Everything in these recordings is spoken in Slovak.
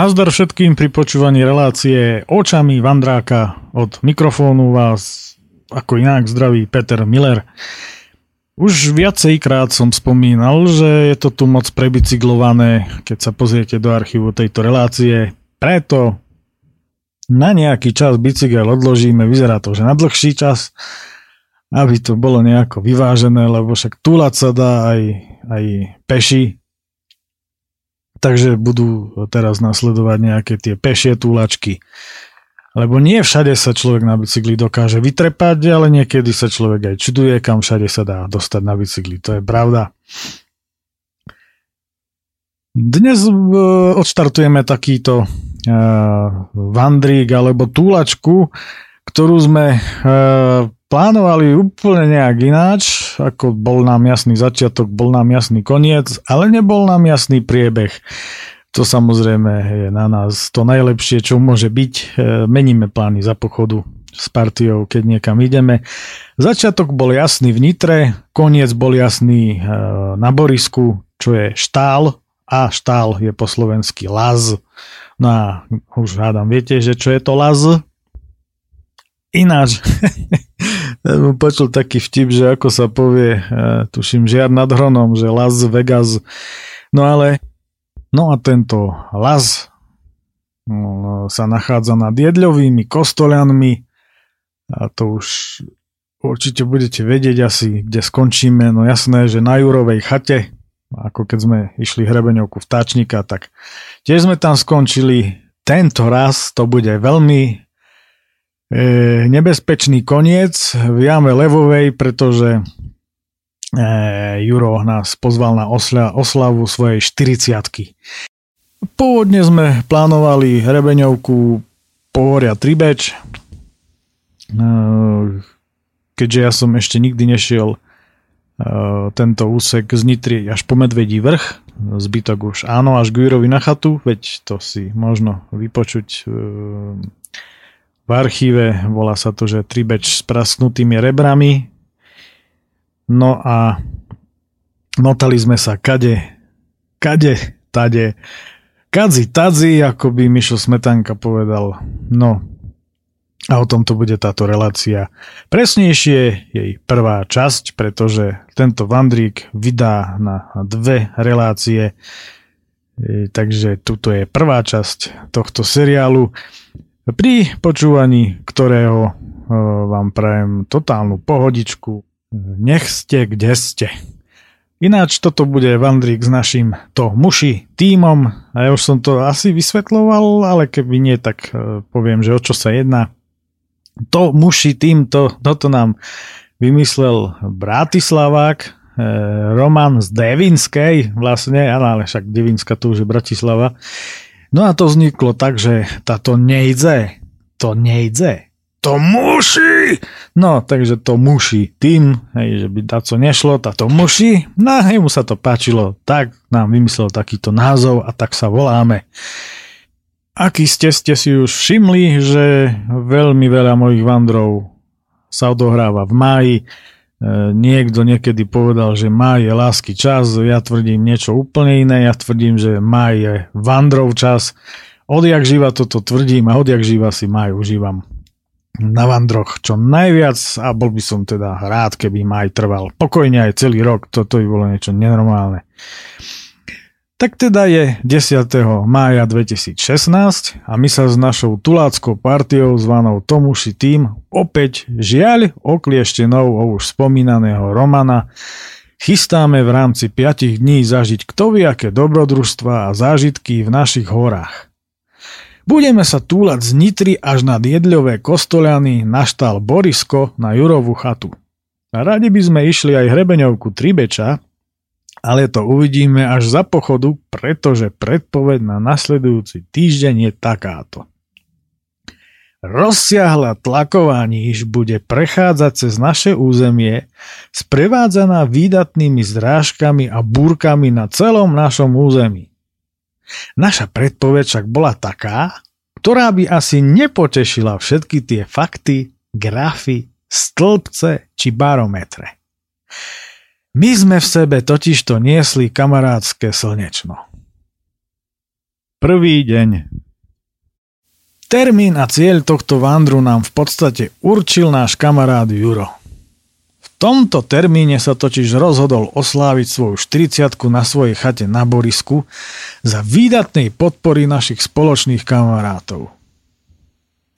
Nazdar všetkým pri počúvaní relácie očami Vandráka od mikrofónu vás ako inak zdraví Peter Miller. Už viacejkrát som spomínal, že je to tu moc prebicyklované, keď sa pozriete do archívu tejto relácie. Preto na nejaký čas bicykel odložíme, vyzerá to, že na dlhší čas, aby to bolo nejako vyvážené, lebo však túlať sa dá aj, aj peši, takže budú teraz nasledovať nejaké tie pešie túlačky. Lebo nie všade sa človek na bicykli dokáže vytrepať, ale niekedy sa človek aj čuduje, kam všade sa dá dostať na bicykli. To je pravda. Dnes e, odštartujeme takýto uh, vandrík alebo túlačku, ktorú sme uh, plánovali úplne nejak ináč, ako bol nám jasný začiatok, bol nám jasný koniec, ale nebol nám jasný priebeh. To samozrejme je na nás to najlepšie, čo môže byť. E, meníme plány za pochodu s partiou, keď niekam ideme. Začiatok bol jasný v Nitre, koniec bol jasný e, na Borisku, čo je štál a štál je po slovensky laz. No a už hádam, viete, že čo je to laz? Ináč, počul taký vtip, že ako sa povie, uh, tuším, žiar nad hronom, že Las Vegas. No ale, no a tento Las no, sa nachádza nad jedľovými kostolianmi a to už určite budete vedieť asi, kde skončíme. No jasné, že na Jurovej chate, ako keď sme išli hrebeňovku vtáčnika, tak tiež sme tam skončili. Tento raz to bude veľmi e, nebezpečný koniec v jame Levovej, pretože e, Juro nás pozval na osla, oslavu svojej 40 Pôvodne sme plánovali hrebeňovku pohoria Tribeč, e, keďže ja som ešte nikdy nešiel e, tento úsek z Nitry až po Medvedí vrch, zbytok už áno, až k Jurovi na chatu, veď to si možno vypočuť e, v archíve, volá sa to, že tribeč s prasknutými rebrami. No a motali sme sa kade, kade, tade, kadzi, tadzi, ako by Mišo Smetanka povedal. No, a o tomto bude táto relácia. Presnejšie jej prvá časť, pretože tento Vandrík vydá na dve relácie, e, takže tuto je prvá časť tohto seriálu pri počúvaní ktorého e, vám prajem totálnu pohodičku. Nech ste, kde ste. Ináč toto bude Vandrík s našim to muši týmom a ja už som to asi vysvetloval, ale keby nie, tak e, poviem, že o čo sa jedná. To muši tým, to, toto nám vymyslel Bratislavák, e, Roman z Devinskej vlastne, ale však Devinska tu už je Bratislava. No a to vzniklo tak, že táto nejde, to nejde, to muší. No, takže to muší tým, hej, že by táto nešlo, táto muší, no a mu sa to páčilo, tak nám vymyslel takýto názov a tak sa voláme. Aký ste, ste si už všimli, že veľmi veľa mojich vandrov sa odohráva v máji, niekto niekedy povedal, že maj je lásky čas, ja tvrdím niečo úplne iné, ja tvrdím, že maj je vandrov čas. Odjak živa toto tvrdím a odjak živa si maj užívam na vandroch čo najviac a bol by som teda rád, keby maj trval pokojne aj celý rok, toto by bolo niečo nenormálne. Tak teda je 10. mája 2016 a my sa s našou tuláckou partiou zvanou Tomuši tým opäť žiaľ oklieštenou o už spomínaného Romana chystáme v rámci 5 dní zažiť kto vie aké dobrodružstva a zážitky v našich horách. Budeme sa túlať z Nitry až nad jedľové kostoliany na štál Borisko na Jurovú chatu. A radi by sme išli aj hrebeňovku Tribeča, ale to uvidíme až za pochodu, pretože predpoveď na nasledujúci týždeň je takáto. Rozsiahla tlaková níž bude prechádzať cez naše územie, sprevádzaná výdatnými zrážkami a búrkami na celom našom území. Naša predpoveď však bola taká, ktorá by asi nepotešila všetky tie fakty, grafy, stĺpce či barometre. My sme v sebe totižto niesli kamarádske slnečno. Prvý deň. Termín a cieľ tohto vandru nám v podstate určil náš kamarát Juro. V tomto termíne sa totiž rozhodol osláviť svoju 40 na svojej chate na Borisku za výdatnej podpory našich spoločných kamarátov.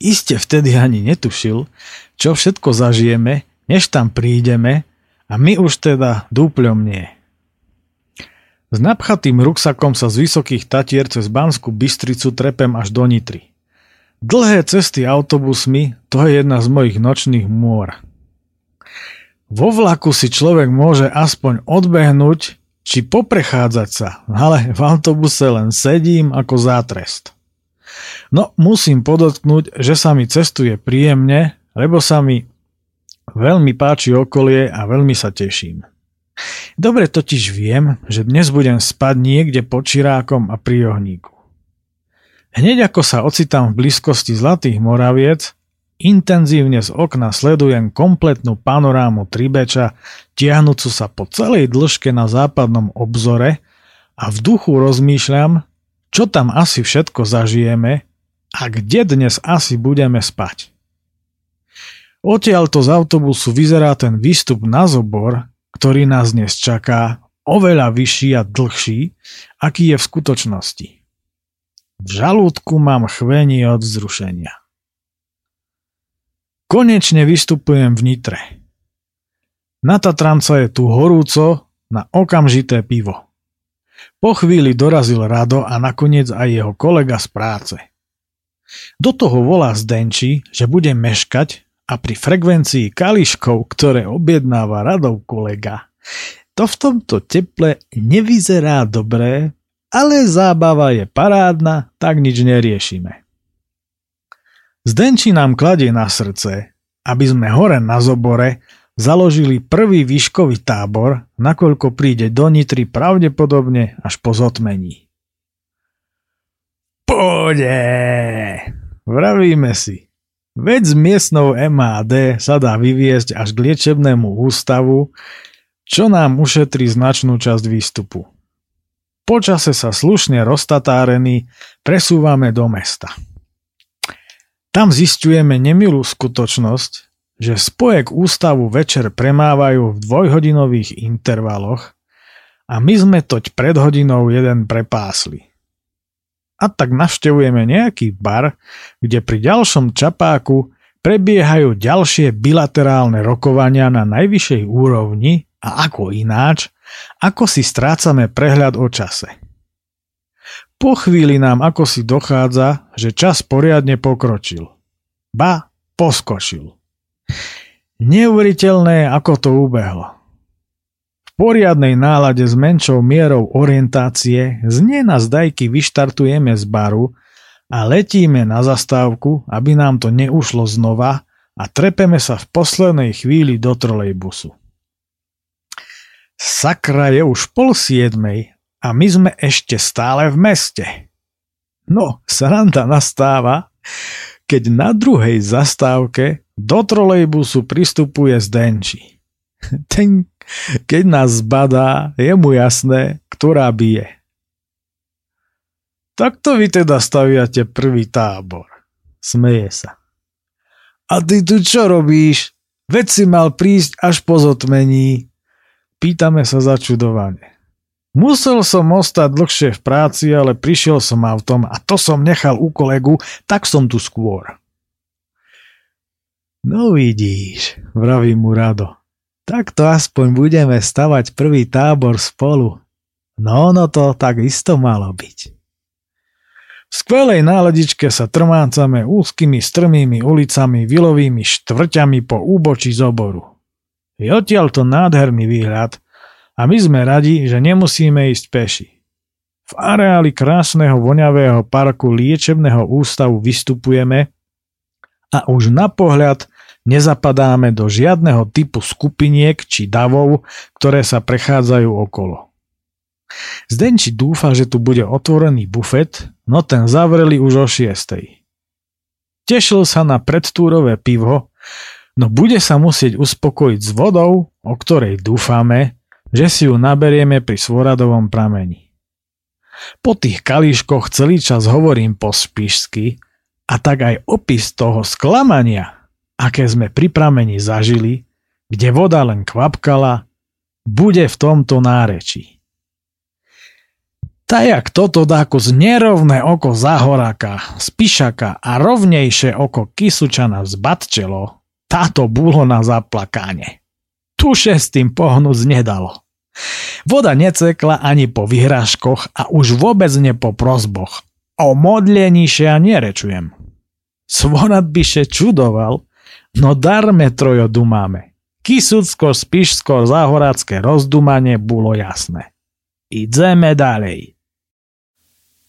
Iste vtedy ani netušil, čo všetko zažijeme, než tam prídeme a my už teda dúpľom nie. S napchatým ruksakom sa z vysokých tatier cez Banskú Bystricu trepem až do Nitry. Dlhé cesty autobusmi, to je jedna z mojich nočných môr. Vo vlaku si človek môže aspoň odbehnúť či poprechádzať sa, ale v autobuse len sedím ako zátrest. No musím podotknúť, že sa mi cestuje príjemne, lebo sa mi veľmi páči okolie a veľmi sa teším. Dobre totiž viem, že dnes budem spať niekde pod Čirákom a pri ohníku. Hneď ako sa ocitám v blízkosti Zlatých Moraviec, intenzívne z okna sledujem kompletnú panorámu Tribeča, tiahnúcu sa po celej dĺžke na západnom obzore a v duchu rozmýšľam, čo tam asi všetko zažijeme a kde dnes asi budeme spať. Odtiaľto z autobusu vyzerá ten výstup na zobor, ktorý nás dnes čaká, oveľa vyšší a dlhší, aký je v skutočnosti. V žalúdku mám chvenie od vzrušenia. Konečne vystupujem v Nitre. Na Tatranca je tu horúco na okamžité pivo. Po chvíli dorazil Rado a nakoniec aj jeho kolega z práce. Do toho volá Zdenči, že bude meškať a pri frekvencii kališkov, ktoré objednáva radov kolega, to v tomto teple nevyzerá dobré, ale zábava je parádna, tak nič neriešime. Zdenči nám kladie na srdce, aby sme hore na zobore založili prvý výškový tábor, nakoľko príde do Nitry pravdepodobne až po zotmení. Pôjde! Vravíme si. Veď s miestnou MAD sa dá vyviesť až k liečebnému ústavu, čo nám ušetrí značnú časť výstupu. Počase sa slušne roztatárení presúvame do mesta. Tam zistujeme nemilú skutočnosť, že spoje k ústavu večer premávajú v dvojhodinových intervaloch a my sme toť pred hodinou jeden prepásli a tak navštevujeme nejaký bar, kde pri ďalšom čapáku prebiehajú ďalšie bilaterálne rokovania na najvyššej úrovni a ako ináč, ako si strácame prehľad o čase. Po chvíli nám ako si dochádza, že čas poriadne pokročil. Ba, poskočil. Neuveriteľné, ako to ubehlo poriadnej nálade s menšou mierou orientácie z nenazdajky vyštartujeme z baru a letíme na zastávku, aby nám to neušlo znova a trepeme sa v poslednej chvíli do trolejbusu. Sakra je už pol siedmej a my sme ešte stále v meste. No, sranda nastáva, keď na druhej zastávke do trolejbusu pristupuje Zdenči. Ten keď nás zbadá, je mu jasné, ktorá bije. Takto vy teda staviate prvý tábor. Smeje sa. A ty tu čo robíš? Veď si mal prísť až po zotmení. Pýtame sa začudovane. Musel som ostať dlhšie v práci, ale prišiel som autom a to som nechal u kolegu, tak som tu skôr. No vidíš, vraví mu Rado. Takto aspoň budeme stavať prvý tábor spolu. No, no to tak isto malo byť. V skvelej náladičke sa trmácame úzkými strmými ulicami, vilovými štvrťami po úbočí zoboru. Je odtiaľ to nádherný výhľad a my sme radi, že nemusíme ísť peši. V areáli krásneho voňavého parku liečebného ústavu vystupujeme a už na pohľad nezapadáme do žiadneho typu skupiniek či davov, ktoré sa prechádzajú okolo. Zdenči dúfa, že tu bude otvorený bufet, no ten zavreli už o šiestej. Tešil sa na predtúrové pivo, no bude sa musieť uspokojiť s vodou, o ktorej dúfame, že si ju naberieme pri Svoradovom pramení. Po tých kalíškoch celý čas hovorím po spišsky a tak aj opis toho sklamania, aké sme pri pramení zažili, kde voda len kvapkala, bude v tomto nárečí. Tajak toto dáku z nerovné oko Zahoráka, Spišaka a rovnejšie oko Kisučana zbatčelo, táto bolo na zaplakáne. Tuše s tým pohnúť nedalo. Voda necekla ani po vyhrážkoch a už vôbec ne po prozboch. O modlení ja nerečujem. Svonat by še čudoval, no darme trojo dumáme. Kisucko, spišsko, zahoracké rozdumanie bolo jasné. Ideme ďalej.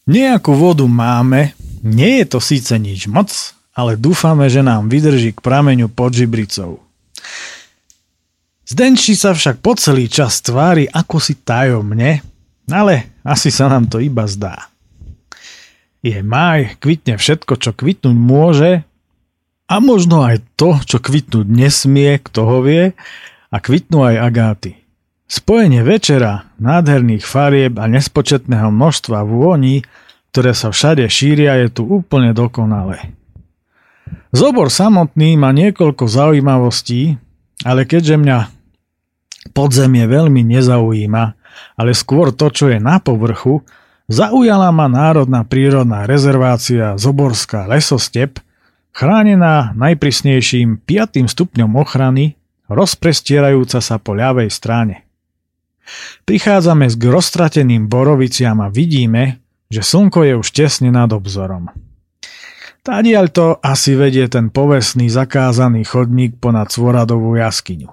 Nejakú vodu máme, nie je to síce nič moc, ale dúfame, že nám vydrží k prameňu pod Žibricou. Zdenči sa však po celý čas tvári ako si tajomne, ale asi sa nám to iba zdá. Je maj, kvitne všetko, čo kvitnúť môže a možno aj to, čo kvitnúť nesmie, kto ho vie, a kvitnú aj agáty. Spojenie večera, nádherných farieb a nespočetného množstva vôní, ktoré sa všade šíria, je tu úplne dokonalé. Zobor samotný má niekoľko zaujímavostí, ale keďže mňa podzemie veľmi nezaujíma, ale skôr to, čo je na povrchu, zaujala ma Národná prírodná rezervácia Zoborská lesostep, chránená najprísnejším 5. stupňom ochrany, rozprestierajúca sa po ľavej strane. Prichádzame s roztrateným boroviciam a vidíme, že slnko je už tesne nad obzorom. Tadiaľ to asi vedie ten povestný zakázaný chodník ponad Svoradovú jaskyňu.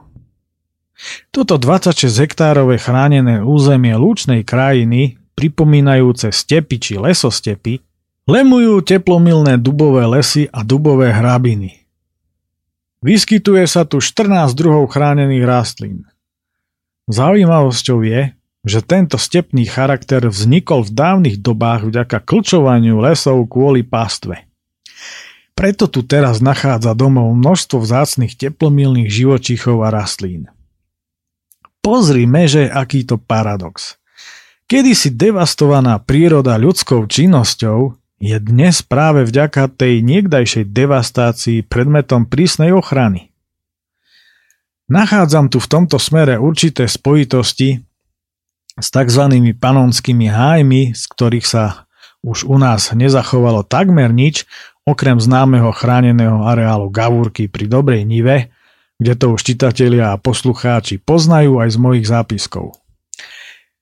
Toto 26 hektárové chránené územie lúčnej krajiny, pripomínajúce stepy či lesostepy, lemujú teplomilné dubové lesy a dubové hrabiny. Vyskytuje sa tu 14 druhov chránených rastlín. Zaujímavosťou je, že tento stepný charakter vznikol v dávnych dobách vďaka klčovaniu lesov kvôli pástve. Preto tu teraz nachádza domov množstvo vzácnych teplomilných živočíchov a rastlín. Pozrime, že aký to paradox. Kedysi devastovaná príroda ľudskou činnosťou je dnes práve vďaka tej niekdajšej devastácii predmetom prísnej ochrany. Nachádzam tu v tomto smere určité spojitosti s tzv. panonskými hájmi, z ktorých sa už u nás nezachovalo takmer nič, okrem známeho chráneného areálu Gavúrky pri Dobrej Nive, kde to už čitatelia a poslucháči poznajú aj z mojich zápiskov.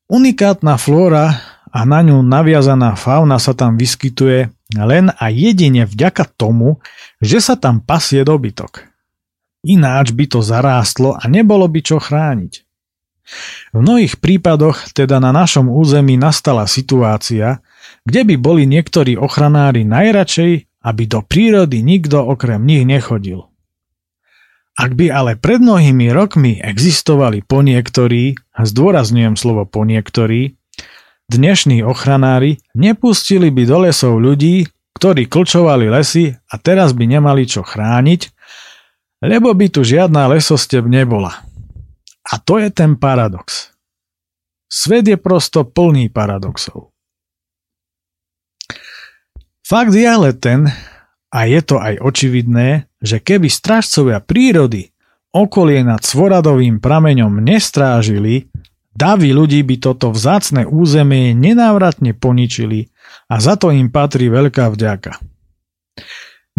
Unikátna flóra a na ňu naviazaná fauna sa tam vyskytuje len a jedine vďaka tomu, že sa tam pasie dobytok. Ináč by to zarástlo a nebolo by čo chrániť. V mnohých prípadoch teda na našom území nastala situácia, kde by boli niektorí ochranári najradšej aby do prírody nikto okrem nich nechodil. Ak by ale pred mnohými rokmi existovali po niektorí, a zdôrazňujem slovo po niektorí, dnešní ochranári nepustili by do lesov ľudí, ktorí klčovali lesy a teraz by nemali čo chrániť, lebo by tu žiadna lesostep nebola. A to je ten paradox. Svet je prosto plný paradoxov. Fakt je ale ten, a je to aj očividné, že keby strážcovia prírody okolie nad Svoradovým prameňom nestrážili, davy ľudí by toto vzácne územie nenávratne poničili a za to im patrí veľká vďaka.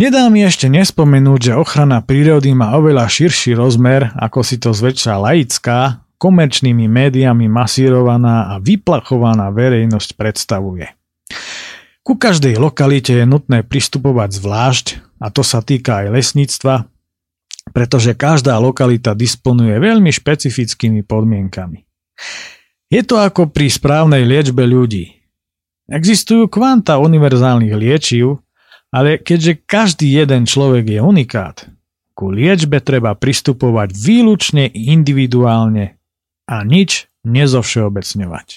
Nedá mi ešte nespomenúť, že ochrana prírody má oveľa širší rozmer, ako si to zväčša laická, komerčnými médiami masírovaná a vyplachovaná verejnosť predstavuje. Ku každej lokalite je nutné pristupovať zvlášť, a to sa týka aj lesníctva, pretože každá lokalita disponuje veľmi špecifickými podmienkami. Je to ako pri správnej liečbe ľudí. Existujú kvanta univerzálnych liečiv, ale keďže každý jeden človek je unikát, ku liečbe treba pristupovať výlučne individuálne a nič nezovšeobecňovať.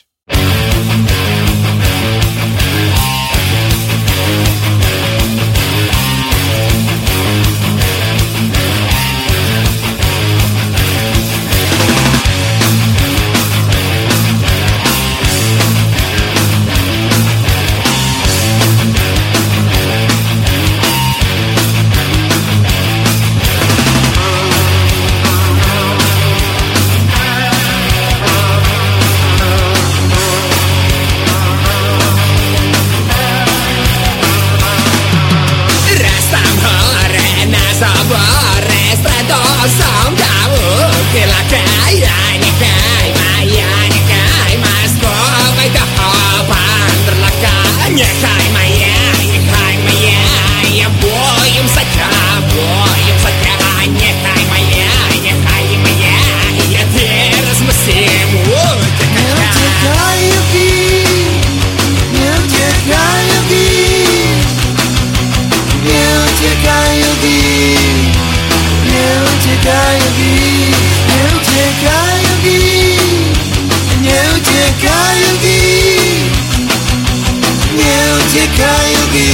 Sabore stretto som kawu Kilakai Nechaj ma ja Nechaj ma Skovaj do Pandrlaka Nechaj ma ja Nechaj ma ja Ja bojem sa ťa Bojem sa uciekaj, Yuki,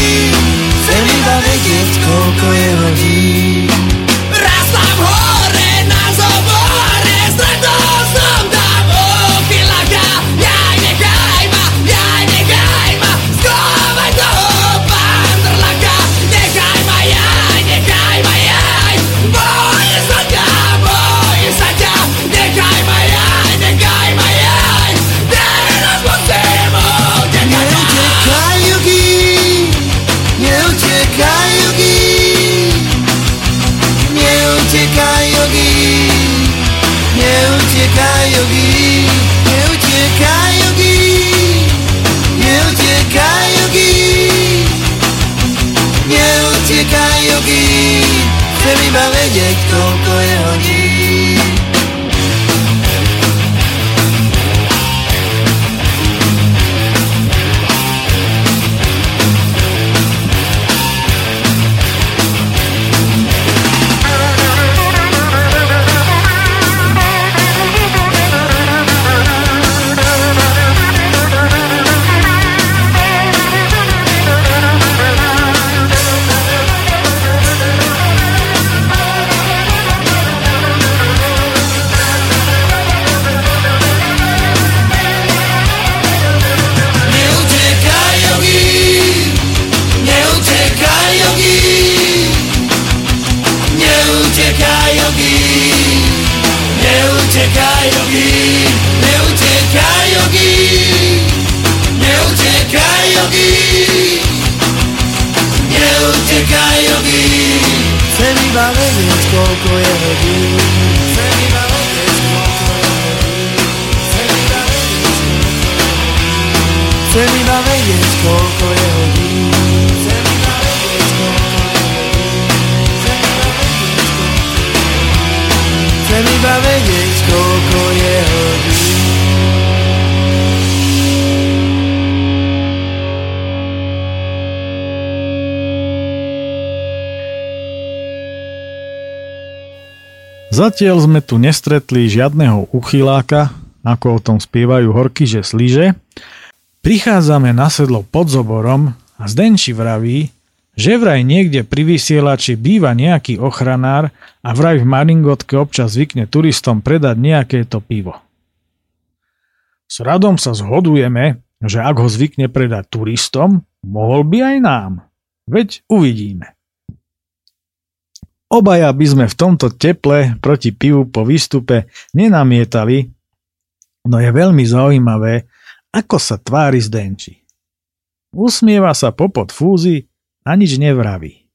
chcem iba vedieť, koľko je hodín. Chcem iba vedieť, koľko je hodín. Chcem iba vedieť, koľko je hodín. Zatiaľ sme tu nestretli žiadneho uchyláka, ako o tom spievajú horky, že slíže. Prichádzame na sedlo pod zoborom a Zdenči vraví, že vraj niekde pri vysielači býva nejaký ochranár a vraj v Maringotke občas zvykne turistom predať nejaké to pivo. S radom sa zhodujeme, že ak ho zvykne predať turistom, mohol by aj nám. Veď uvidíme. Obaja by sme v tomto teple proti pivu po výstupe nenamietali, no je veľmi zaujímavé, ako sa tvári Zdenči. Usmieva sa popod fúzy a nič nevraví.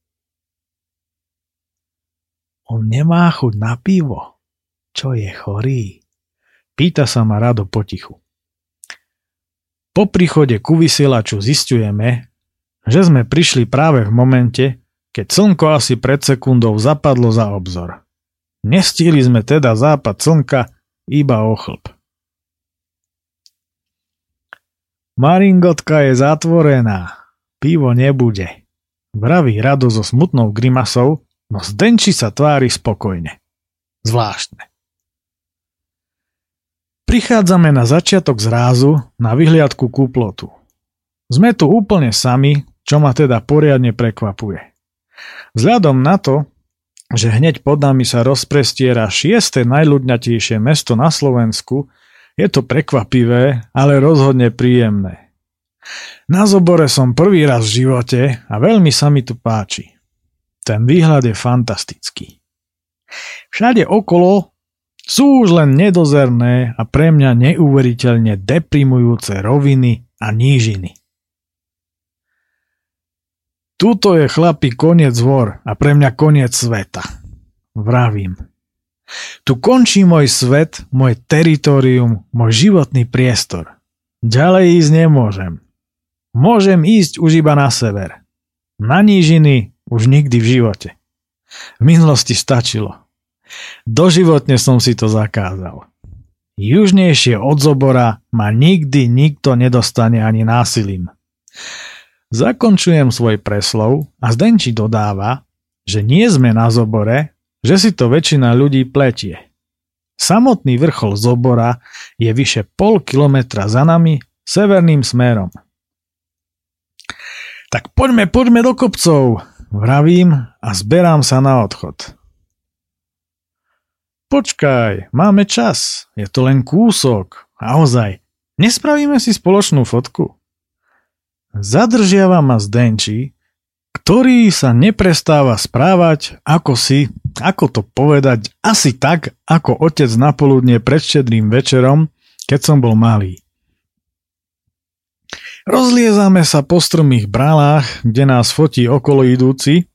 On nemá chuť na pivo. Čo je chorý? Pýta sa ma rado potichu. Po príchode ku vysielaču zistujeme, že sme prišli práve v momente, keď slnko asi pred sekundou zapadlo za obzor. Nestihli sme teda západ slnka iba o chlb. Maringotka je zatvorená. Pivo nebude. Vraví rado so smutnou grimasou, no Zdenči sa tvári spokojne. Zvláštne. Prichádzame na začiatok zrázu na vyhliadku ku plotu. Sme tu úplne sami, čo ma teda poriadne prekvapuje. Vzhľadom na to, že hneď pod nami sa rozprestiera šieste najľudňatejšie mesto na Slovensku, je to prekvapivé, ale rozhodne príjemné. Na zobore som prvý raz v živote a veľmi sa mi tu páči. Ten výhľad je fantastický. Všade okolo sú už len nedozerné a pre mňa neuveriteľne deprimujúce roviny a nížiny. Tuto je chlapi koniec hor a pre mňa koniec sveta. Vravím. Tu končí môj svet, môj teritorium, môj životný priestor. Ďalej ísť nemôžem. Môžem ísť už iba na sever. Na nížiny už nikdy v živote. V minulosti stačilo. Doživotne som si to zakázal. Južnejšie od Zobora ma nikdy nikto nedostane ani násilím. Zakončujem svoj preslov a Zdenči dodáva, že nie sme na Zobore, že si to väčšina ľudí pletie. Samotný vrchol Zobora je vyše pol kilometra za nami severným smerom. Tak poďme, poďme do kopcov, vravím a zberám sa na odchod. Počkaj, máme čas. Je to len kúsok. A ozaj, nespravíme si spoločnú fotku? Zadržiava ma Zdenči, ktorý sa neprestáva správať, ako si, ako to povedať, asi tak, ako otec na poludne pred štedrým večerom, keď som bol malý. Rozliezame sa po strmých brálach, kde nás fotí okolo idúci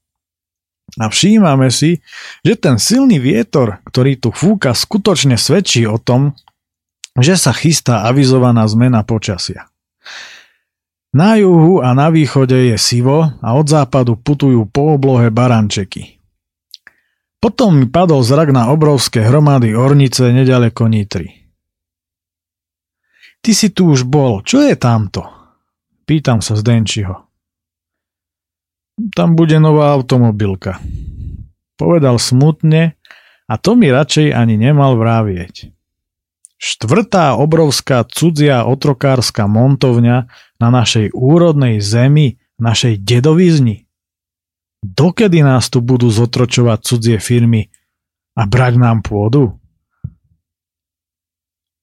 a všímame si, že ten silný vietor, ktorý tu fúka, skutočne svedčí o tom, že sa chystá avizovaná zmena počasia. Na juhu a na východe je sivo a od západu putujú po oblohe barančeky. Potom mi padol zrak na obrovské hromady ornice nedaleko Nitry. Ty si tu už bol, čo je tamto? Pýtam sa Zdenčiho. Tam bude nová automobilka. Povedal smutne a to mi radšej ani nemal vravieť. Štvrtá obrovská cudzia otrokárska montovňa na našej úrodnej zemi, našej dedovizni. Dokedy nás tu budú zotročovať cudzie firmy a brať nám pôdu?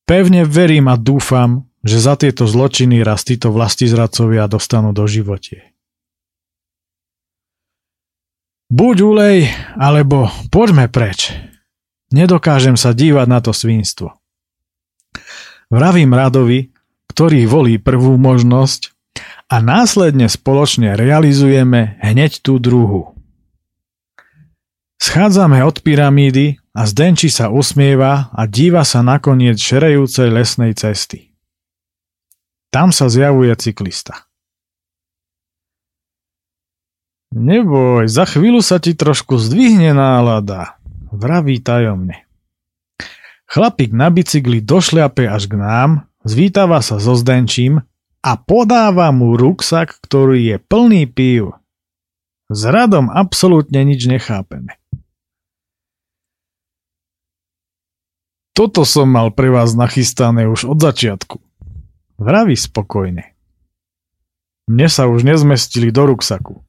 Pevne verím a dúfam, že za tieto zločiny raz títo vlastizradcovia dostanú do životie. Buď ulej, alebo poďme preč. Nedokážem sa dívať na to svinstvo. Vravím Radovi, ktorý volí prvú možnosť a následne spoločne realizujeme hneď tú druhú. Schádzame od pyramídy a Zdenči sa usmieva a díva sa na koniec šerejúcej lesnej cesty. Tam sa zjavuje cyklista. Neboj, za chvíľu sa ti trošku zdvihne nálada, vraví tajomne. Chlapík na bicykli došľape až k nám, zvítava sa so Zdenčím a podáva mu ruksak, ktorý je plný pív. S radom absolútne nič nechápeme. Toto som mal pre vás nachystané už od začiatku. Vraví spokojne. Mne sa už nezmestili do ruksaku.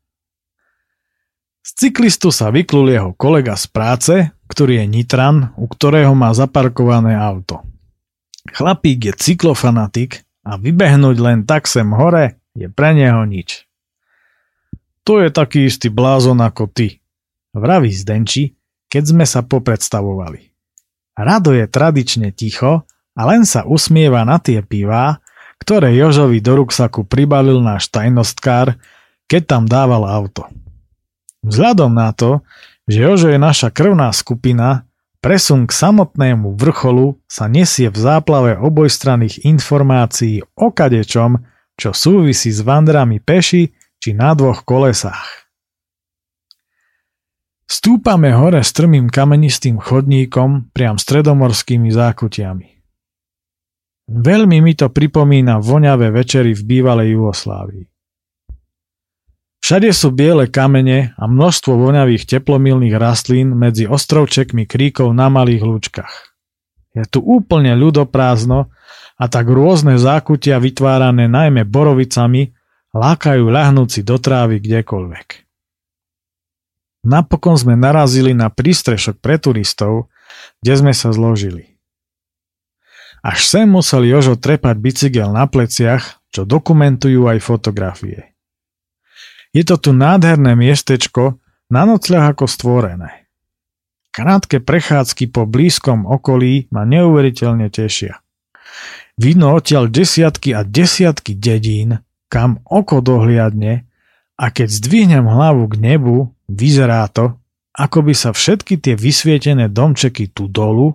Z cyklistu sa vyklul jeho kolega z práce, ktorý je Nitran, u ktorého má zaparkované auto. Chlapík je cyklofanatik a vybehnúť len tak sem hore je pre neho nič. To je taký istý blázon ako ty, vraví Zdenči, keď sme sa popredstavovali. Rado je tradične ticho a len sa usmieva na tie pivá, ktoré Jožovi do ruksaku pribalil náš tajnostkár, keď tam dával auto. Vzhľadom na to, že Jožo je naša krvná skupina, presun k samotnému vrcholu sa nesie v záplave obojstranných informácií o kadečom, čo súvisí s vandrami peši či na dvoch kolesách. Stúpame hore strmým kamenistým chodníkom priam stredomorskými zákutiami. Veľmi mi to pripomína voňavé večery v bývalej Jugoslávii. Všade sú biele kamene a množstvo voňavých teplomilných rastlín medzi ostrovčekmi kríkov na malých lúčkach. Je tu úplne ľudoprázdno a tak rôzne zákutia vytvárané najmä borovicami lákajú ľahnúci do trávy kdekoľvek. Napokon sme narazili na prístrešok pre turistov, kde sme sa zložili. Až sem musel Jožo trepať bicykel na pleciach, čo dokumentujú aj fotografie. Je to tu nádherné miestečko, na nocľah ako stvorené. Krátke prechádzky po blízkom okolí ma neuveriteľne tešia. Vidno odtiaľ desiatky a desiatky dedín, kam oko dohliadne A keď zdvihnem hlavu k nebu, vyzerá to, ako by sa všetky tie vysvietené domčeky tu dolu,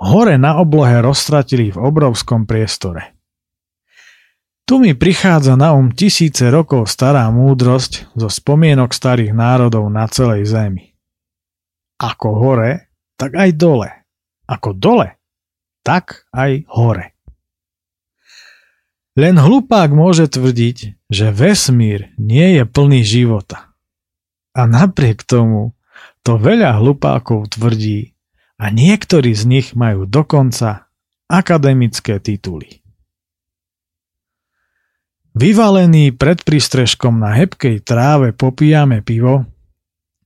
hore na oblohe roztratili v obrovskom priestore. Tu mi prichádza na um tisíce rokov stará múdrosť zo spomienok starých národov na celej zemi. Ako hore, tak aj dole. Ako dole, tak aj hore. Len hlupák môže tvrdiť, že vesmír nie je plný života. A napriek tomu to veľa hlupákov tvrdí a niektorí z nich majú dokonca akademické tituly. Vyvalení pred prístrežkom na hebkej tráve popíjame pivo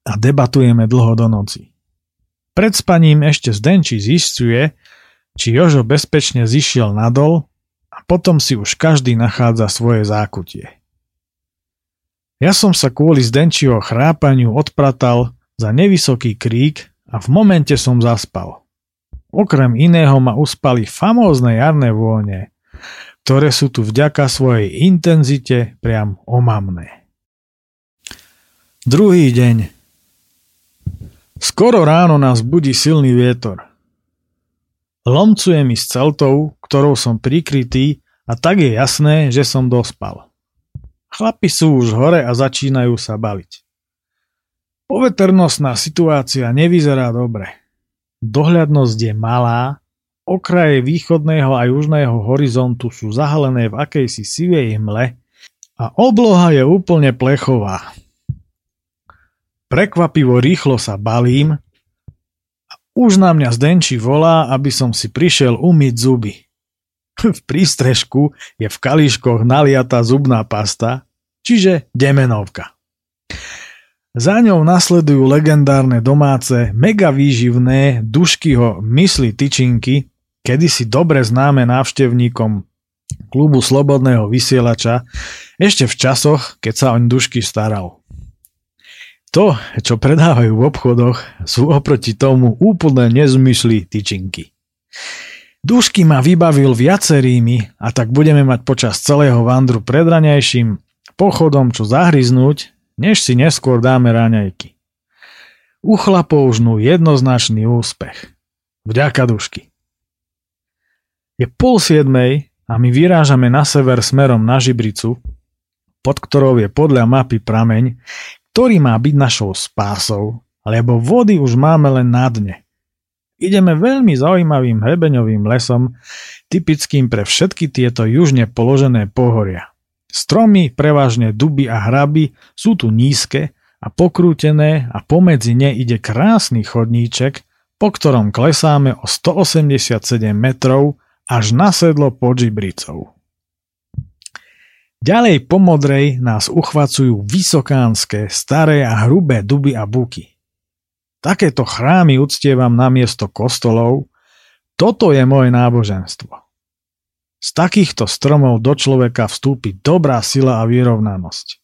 a debatujeme dlho do noci. Pred spaním ešte Zdenči zistuje, či Jožo bezpečne zišiel nadol a potom si už každý nachádza svoje zákutie. Ja som sa kvôli Zdenčiho chrápaniu odpratal za nevysoký krík a v momente som zaspal. Okrem iného ma uspali famózne jarné vône, ktoré sú tu vďaka svojej intenzite priam omamné. Druhý deň. Skoro ráno nás budí silný vietor – Lomcuje mi s celtou, ktorou som prikrytý a tak je jasné, že som dospal. Chlapi sú už hore a začínajú sa baviť. Poveternostná situácia nevyzerá dobre. Dohľadnosť je malá, okraje východného a južného horizontu sú zahalené v akejsi sivej hmle a obloha je úplne plechová. Prekvapivo rýchlo sa balím už na mňa Zdenči volá, aby som si prišiel umyť zuby. V prístrežku je v kališkoch naliatá zubná pasta, čiže demenovka. Za ňou nasledujú legendárne domáce, mega výživné duškyho mysli tyčinky, kedysi dobre známe návštevníkom klubu Slobodného vysielača, ešte v časoch, keď sa oň dušky staral. To, čo predávajú v obchodoch, sú oproti tomu úplné nezmysly tyčinky. Dúšky ma vybavil viacerými a tak budeme mať počas celého vandru predraňajším pochodom čo zahryznúť, než si neskôr dáme ráňajky. U chlapov žnú jednoznačný úspech. Vďaka dušky. Je pol siedmej a my vyrážame na sever smerom na Žibricu, pod ktorou je podľa mapy prameň, ktorý má byť našou spásou, lebo vody už máme len na dne. Ideme veľmi zaujímavým hrebeňovým lesom, typickým pre všetky tieto južne položené pohoria. Stromy, prevažne duby a hraby, sú tu nízke a pokrútené a pomedzi ne ide krásny chodníček, po ktorom klesáme o 187 metrov až na sedlo pod Žibricou. Ďalej po modrej nás uchvacujú vysokánske, staré a hrubé duby a buky. Takéto chrámy uctievam na miesto kostolov, toto je moje náboženstvo. Z takýchto stromov do človeka vstúpi dobrá sila a vyrovnanosť.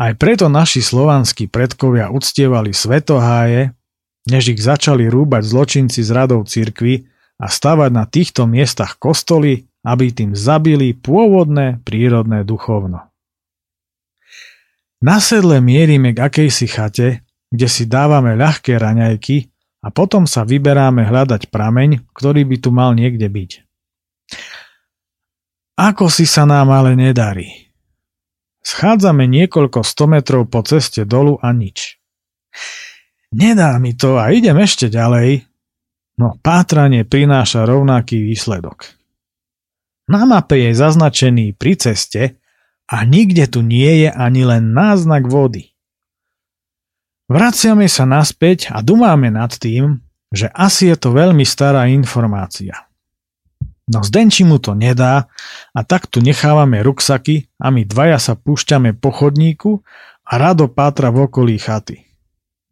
Aj preto naši slovanskí predkovia uctievali svetoháje, než ich začali rúbať zločinci z radov cirkvy a stavať na týchto miestach kostoly aby tým zabili pôvodné prírodné duchovno. Na sedle mierime k akejsi chate, kde si dávame ľahké raňajky a potom sa vyberáme hľadať prameň, ktorý by tu mal niekde byť. Ako si sa nám ale nedarí. Schádzame niekoľko sto metrov po ceste dolu a nič. Nedá mi to a idem ešte ďalej, no pátranie prináša rovnaký výsledok. Na mape je zaznačený pri ceste a nikde tu nie je ani len náznak vody. Vraciame sa naspäť a dumáme nad tým, že asi je to veľmi stará informácia. No Zdenči mu to nedá a tak tu nechávame ruksaky a my dvaja sa púšťame po chodníku a rado pátra v okolí chaty.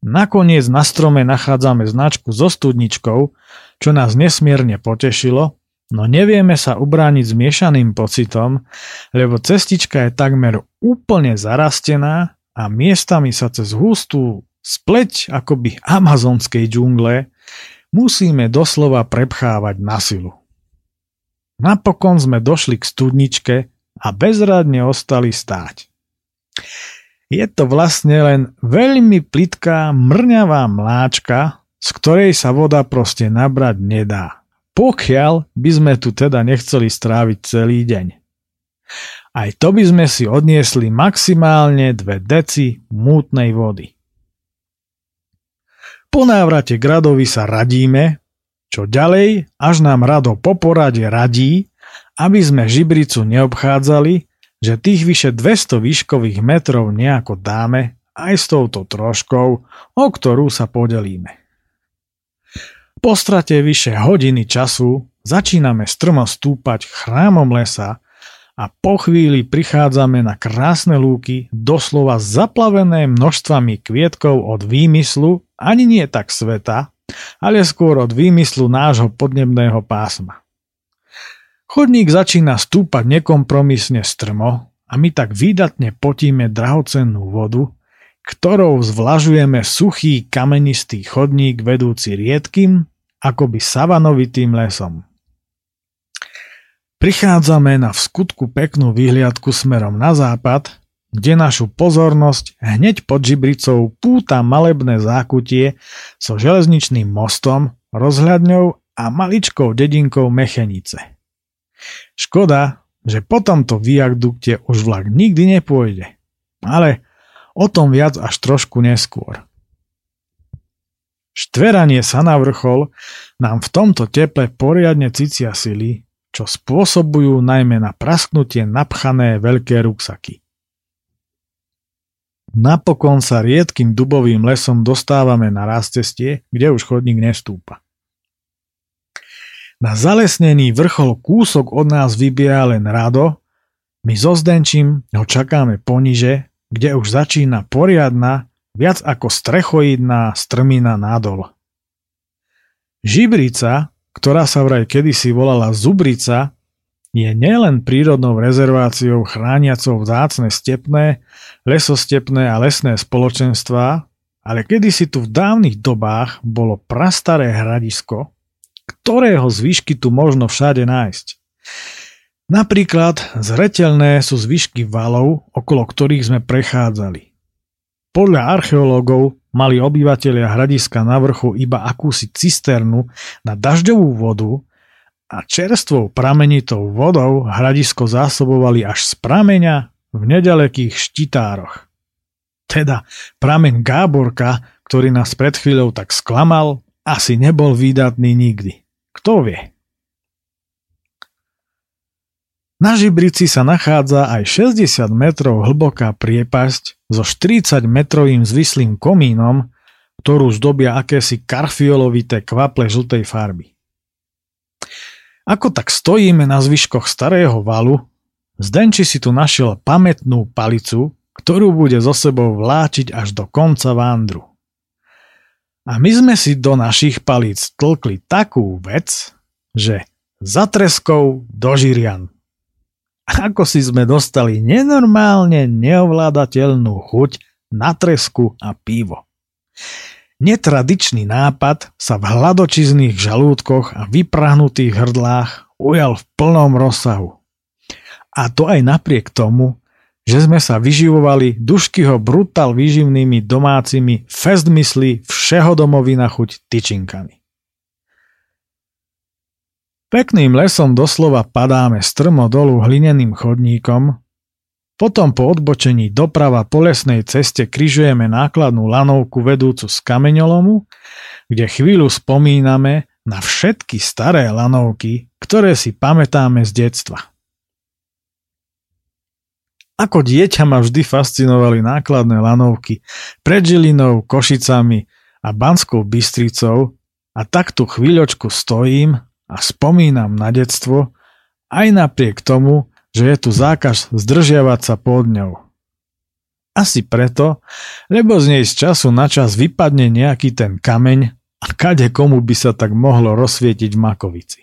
Nakoniec na strome nachádzame značku so studničkou, čo nás nesmierne potešilo No nevieme sa ubrániť zmiešaným pocitom, lebo cestička je takmer úplne zarastená a miestami sa cez hustú spleť akoby amazonskej džungle musíme doslova prepchávať na silu. Napokon sme došli k studničke a bezradne ostali stáť. Je to vlastne len veľmi plitká mrňavá mláčka, z ktorej sa voda proste nabrať nedá. Pokiaľ by sme tu teda nechceli stráviť celý deň. Aj to by sme si odniesli maximálne 2 deci mútnej vody. Po návrate k radovi sa radíme, čo ďalej, až nám rado po porade radí, aby sme žibricu neobchádzali, že tých vyše 200 výškových metrov nejako dáme aj s touto troškou, o ktorú sa podelíme. Po strate vyše hodiny času začíname strmo stúpať chrámom lesa a po chvíli prichádzame na krásne lúky, doslova zaplavené množstvami kvietkov od výmyslu, ani nie tak sveta, ale skôr od výmyslu nášho podnebného pásma. Chodník začína stúpať nekompromisne strmo a my tak výdatne potíme drahocennú vodu, ktorou zvlažujeme suchý kamenistý chodník vedúci riedkým, akoby savanovitým lesom. Prichádzame na v skutku peknú výhliadku smerom na západ, kde našu pozornosť hneď pod Žibricou púta malebné zákutie so železničným mostom, rozhľadňou a maličkou dedinkou Mechenice. Škoda, že po tomto viadukte už vlak nikdy nepôjde. Ale o tom viac až trošku neskôr. Štveranie sa na vrchol nám v tomto teple poriadne cicia sily čo spôsobujú najmä na prasknutie napchané veľké ruksaky. Napokon sa riedkým dubovým lesom dostávame na cestie, kde už chodník nestúpa. Na zalesnený vrchol kúsok od nás vybieha len rado, my so Zdenčím ho čakáme poniže, kde už začína poriadna, viac ako strechoidná strmina nadol. Žibrica, ktorá sa vraj kedysi volala Zubrica, je nielen prírodnou rezerváciou chrániacou vzácne stepné, lesostepné a lesné spoločenstvá, ale kedysi tu v dávnych dobách bolo prastaré hradisko, ktorého zvyšky tu možno všade nájsť. Napríklad zretelné sú zvyšky valov, okolo ktorých sme prechádzali. Podľa archeológov Mali obyvateľia hradiska na vrchu iba akúsi cisternu na dažďovú vodu a čerstvou pramenitou vodou hradisko zásobovali až z prameňa v nedalekých štitároch. Teda prameň Gáborka, ktorý nás pred chvíľou tak sklamal, asi nebol výdatný nikdy. Kto vie? Na Žibrici sa nachádza aj 60 metrov hlboká priepasť so 40 metrovým zvislým komínom, ktorú zdobia akési karfiolovité kvaple žltej farby. Ako tak stojíme na zvyškoch starého valu, Zdenči si tu našiel pamätnú palicu, ktorú bude so sebou vláčiť až do konca vándru. A my sme si do našich palíc tlkli takú vec, že za treskou do žirian ako si sme dostali nenormálne neovládateľnú chuť na tresku a pivo. Netradičný nápad sa v hladočizných žalúdkoch a vyprahnutých hrdlách ujal v plnom rozsahu. A to aj napriek tomu, že sme sa vyživovali duškyho brutál výživnými domácimi festmysly všeho domovina chuť tyčinkami. Pekným lesom doslova padáme strmo dolu hlineným chodníkom, potom po odbočení doprava po lesnej ceste kryžujeme nákladnú lanovku vedúcu z kameňolomu, kde chvíľu spomíname na všetky staré lanovky, ktoré si pamätáme z detstva. Ako dieťa ma vždy fascinovali nákladné lanovky pred Žilinou, Košicami a Banskou Bystricou a takto chvíľočku stojím a spomínam na detstvo, aj napriek tomu, že je tu zákaz zdržiavať sa pod ňou. Asi preto, lebo z nej z času na čas vypadne nejaký ten kameň a kade komu by sa tak mohlo rozsvietiť v Makovici.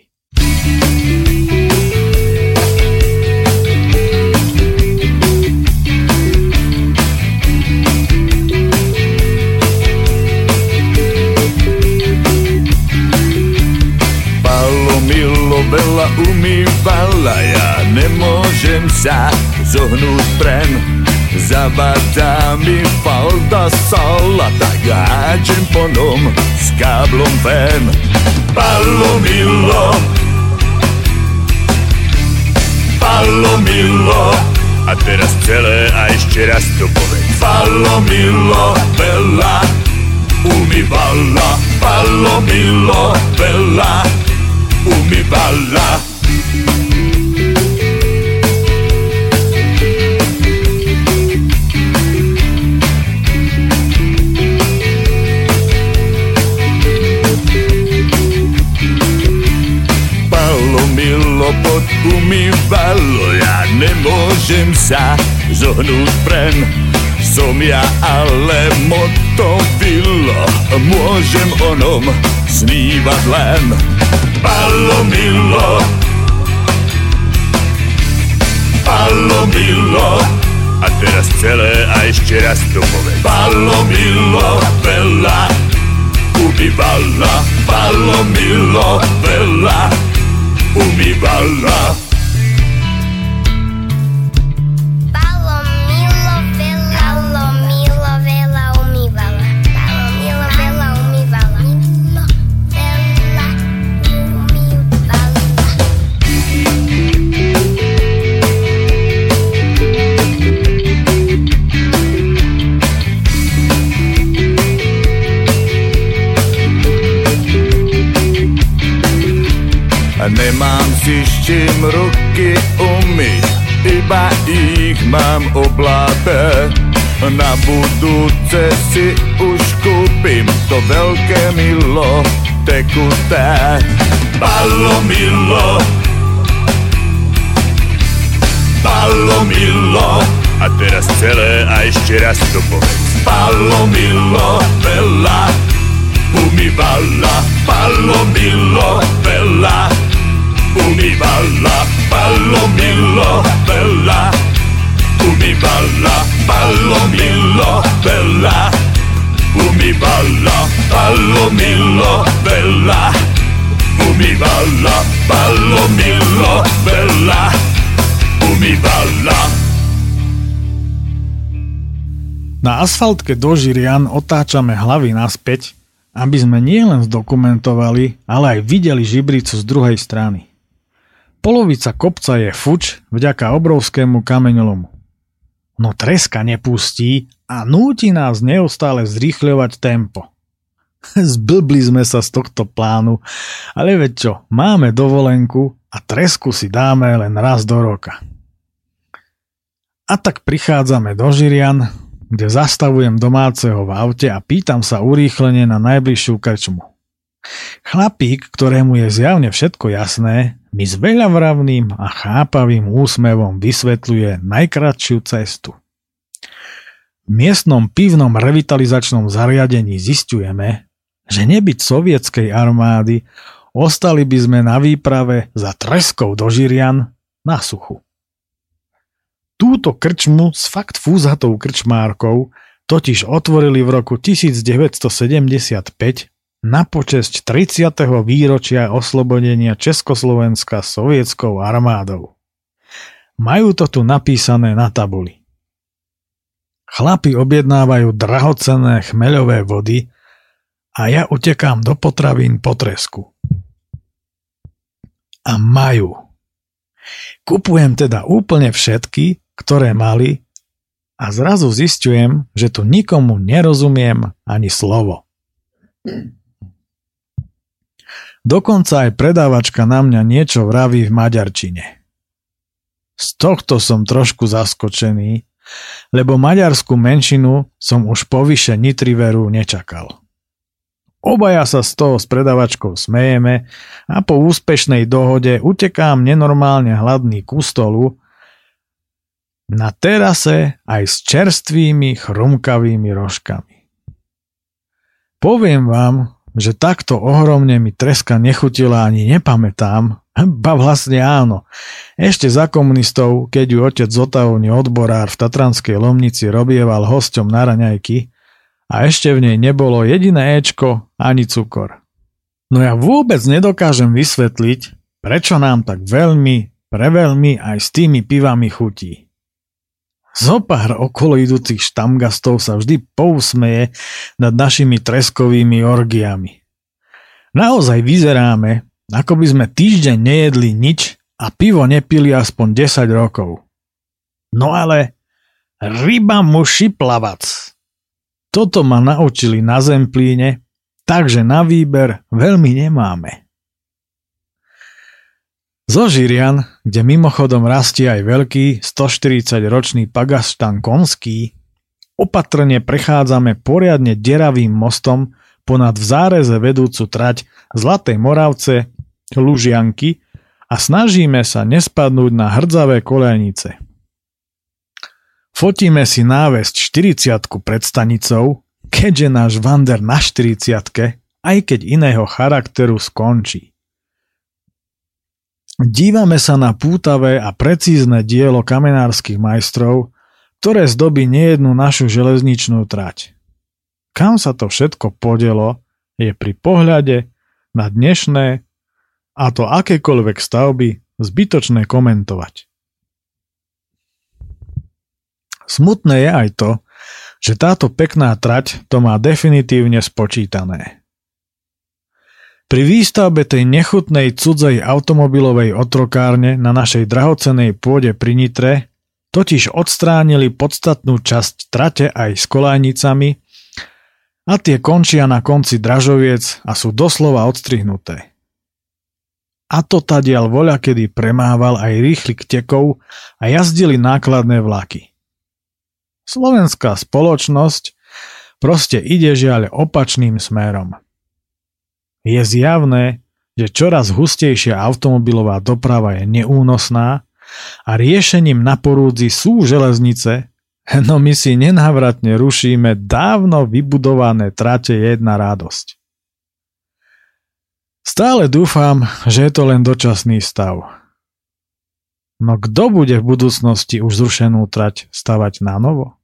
Veľa umývala Ja nemôžem sa zohnúť prem Zabadá mi falda szalla, tak ponom s káblom ven. Palomilo, Palomilo, a teraz celé a ešte raz to povedz. Palomilo, Bella, umývala, Palomilo, Bella, umývala. Palomilo pod umývalo, ja nemôžem sa zohnúť pren. Som ja ale motovilo, môžem onom snívať len. Palomilo, Palomilo, a teraz celé a ešte raz to poviem. Palomilo, veľa, umývala, Palomilo, veľa, umývala. Čím ruky umyť, iba ich mám obláté. Na budúce si už kúpim to veľké milo, tekuté. Palomilo, Palomilo, a teraz celé a ešte raz to povedz. Palomilo, veľa, umývala, Palomilo, veľa, umývala, Palomilo, veľa, umývala, Palomilo, veľa, umývala, Palomilo, veľa, umývala, Palomilo, veľa, umývala. Na asfaltke do Žirian otáčame hlavy naspäť, aby sme nielen zdokumentovali, ale aj videli žibricu z druhej strany. Polovica kopca je fuč vďaka obrovskému kameňolomu. No treska nepustí a núti nás neustále zrýchľovať tempo. Zblbli sme sa z tohto plánu, ale veď čo, máme dovolenku a tresku si dáme len raz do roka. A tak prichádzame do Žirian, kde zastavujem domáceho v aute a pýtam sa urýchlene na najbližšiu krčmu. Chlapík, ktorému je zjavne všetko jasné, mi s veľavravným a chápavým úsmevom vysvetľuje najkratšiu cestu. V miestnom pivnom revitalizačnom zariadení zistujeme, že nebyť sovietskej armády, ostali by sme na výprave za treskou do Žirian na suchu. Túto krčmu s fakt fúzatou krčmárkou totiž otvorili v roku 1975 na počesť 30. výročia oslobodenia Československa sovietskou armádou. Majú to tu napísané na tabuli. Chlapi objednávajú drahocenné chmeľové vody a ja utekám do potravín po tresku. A majú. Kupujem teda úplne všetky, ktoré mali a zrazu zistujem, že tu nikomu nerozumiem ani slovo. Dokonca aj predávačka na mňa niečo vraví v maďarčine. Z tohto som trošku zaskočený, lebo maďarskú menšinu som už povyše Nitriveru nečakal. Obaja sa z toho s predavačkou smejeme a po úspešnej dohode utekám nenormálne hladný ku stolu na terase aj s čerstvými chrumkavými rožkami. Poviem vám, že takto ohromne mi treska nechutila ani nepamätám, ba vlastne áno. Ešte za komunistov, keď ju otec zotavovný odborár v Tatranskej Lomnici robieval hosťom na raňajky a ešte v nej nebolo jediné Ečko ani cukor. No ja vôbec nedokážem vysvetliť, prečo nám tak veľmi, preveľmi aj s tými pivami chutí. Zopár okolo idúcich štamgastov sa vždy pousmeje nad našimi treskovými orgiami. Naozaj vyzeráme, ako by sme týždeň nejedli nič a pivo nepili aspoň 10 rokov. No ale ryba muši plavac. Toto ma naučili na Zemplíne, takže na výber veľmi nemáme. Zo Žirian, kde mimochodom rastie aj veľký 140-ročný pagastan konský, opatrne prechádzame poriadne deravým mostom ponad v záreze vedúcu trať Zlatej Moravce, Lužianky a snažíme sa nespadnúť na hrdzavé kolejnice. Fotíme si návesť 40 pred stanicou, keďže náš Vander na 40 aj keď iného charakteru skončí. Dívame sa na pútavé a precízne dielo kamenárskych majstrov, ktoré zdobí nejednú našu železničnú trať. Kam sa to všetko podelo, je pri pohľade na dnešné a to akékoľvek stavby zbytočné komentovať. Smutné je aj to, že táto pekná trať to má definitívne spočítané. Pri výstavbe tej nechutnej cudzej automobilovej otrokárne na našej drahocenej pôde pri Nitre totiž odstránili podstatnú časť trate aj s kolajnicami a tie končia na konci dražoviec a sú doslova odstrihnuté. A to tadiaľ voľa kedy premával aj rýchlik tekov a jazdili nákladné vlaky. Slovenská spoločnosť proste ide žiaľ opačným smerom. Je zjavné, že čoraz hustejšia automobilová doprava je neúnosná a riešením na porúdzi sú železnice, no my si nenávratne rušíme dávno vybudované trate jedna radosť. Stále dúfam, že je to len dočasný stav. No kto bude v budúcnosti už zrušenú trať stavať na novo?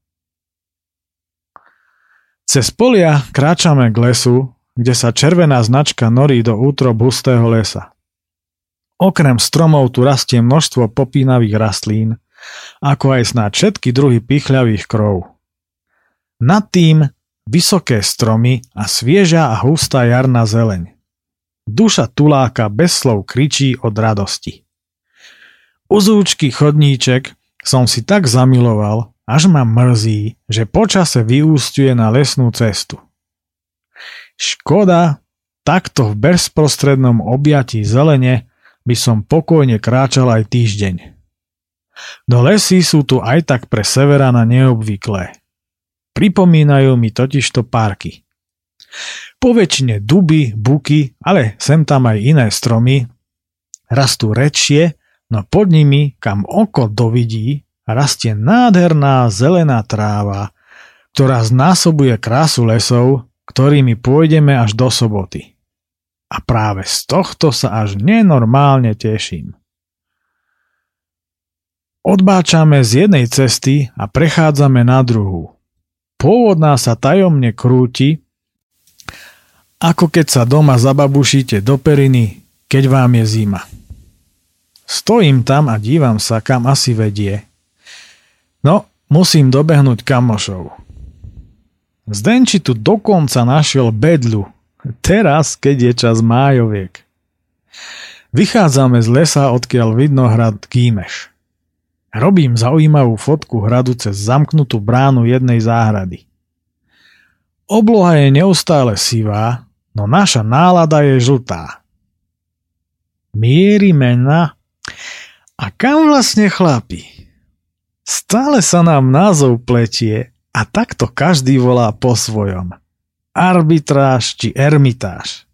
Cez polia kráčame k lesu, kde sa červená značka norí do útrob hustého lesa. Okrem stromov tu rastie množstvo popínavých rastlín, ako aj snáď všetky druhy pichľavých krov. Nad tým vysoké stromy a svieža a hustá jarná zeleň. Duša tuláka bez slov kričí od radosti. Uzúčky chodníček som si tak zamiloval, až ma mrzí, že počase vyústiuje na lesnú cestu. Škoda, takto v bezprostrednom objatí zelene by som pokojne kráčal aj týždeň. No lesy sú tu aj tak pre severana neobvyklé. Pripomínajú mi totižto parky. Po väčšine duby, buky, ale sem tam aj iné stromy, rastú rečie, no pod nimi, kam oko dovidí, rastie nádherná zelená tráva, ktorá znásobuje krásu lesov ktorými pôjdeme až do soboty. A práve z tohto sa až nenormálne teším. Odbáčame z jednej cesty a prechádzame na druhú. Pôvodná sa tajomne krúti, ako keď sa doma zababušíte do periny, keď vám je zima. Stojím tam a dívam sa, kam asi vedie. No, musím dobehnúť kamošov. Zdenči tu dokonca našiel bedlu, teraz keď je čas májoviek. Vychádzame z lesa, odkiaľ vidno hrad Kýmeš. Robím zaujímavú fotku hradu cez zamknutú bránu jednej záhrady. Obloha je neustále sivá, no naša nálada je žltá. Mierime na... A kam vlastne chlapi? Stále sa nám názov pletie a takto každý volá po svojom. Arbitráž či ermitáž.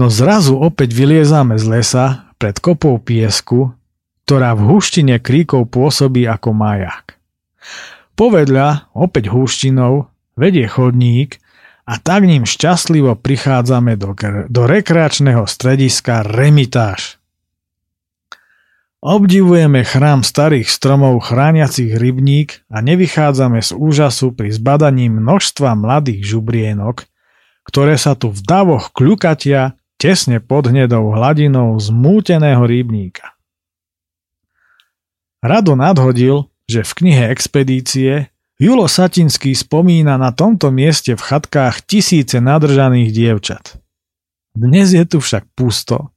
No zrazu opäť vyliezame z lesa pred kopou piesku, ktorá v húštine kríkov pôsobí ako maják. Povedľa, opäť húštinou, vedie chodník a tak ním šťastlivo prichádzame do, do rekreačného strediska Remitáž. Obdivujeme chrám starých stromov chrániacich rybník a nevychádzame z úžasu pri zbadaní množstva mladých žubrienok, ktoré sa tu v davoch kľukatia tesne pod hnedou hladinou zmúteného rybníka. Rado nadhodil, že v knihe Expedície Julo Satinský spomína na tomto mieste v chatkách tisíce nadržaných dievčat. Dnes je tu však pusto.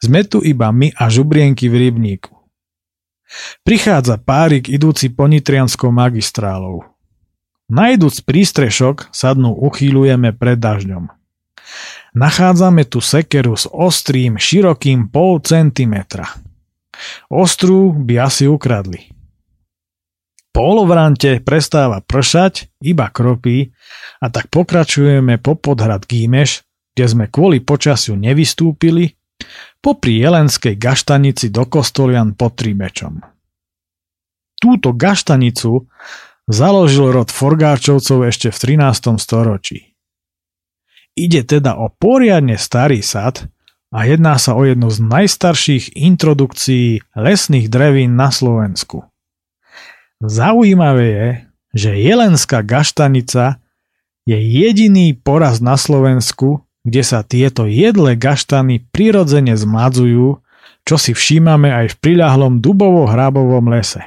Sme tu iba my a žubrienky v rybníku. Prichádza párik idúci po Nitrianskou magistrálou. Najdúc prístrešok, sadnú uchýľujeme pred dažďom. Nachádzame tu sekeru s ostrým, širokým pol centimetra. Ostrú by asi ukradli. Po olovrante prestáva pršať, iba kropí a tak pokračujeme po podhrad Gímeš, kde sme kvôli počasiu nevystúpili, popri Jelenskej gaštanici do Kostolian pod Tribečom. Túto gaštanicu založil rod Forgáčovcov ešte v 13. storočí. Ide teda o poriadne starý sad a jedná sa o jednu z najstarších introdukcií lesných drevín na Slovensku. Zaujímavé je, že Jelenská gaštanica je jediný poraz na Slovensku, kde sa tieto jedlé gaštany prirodzene zmadzujú, čo si všímame aj v priľahlom dubovo-hrabovom lese.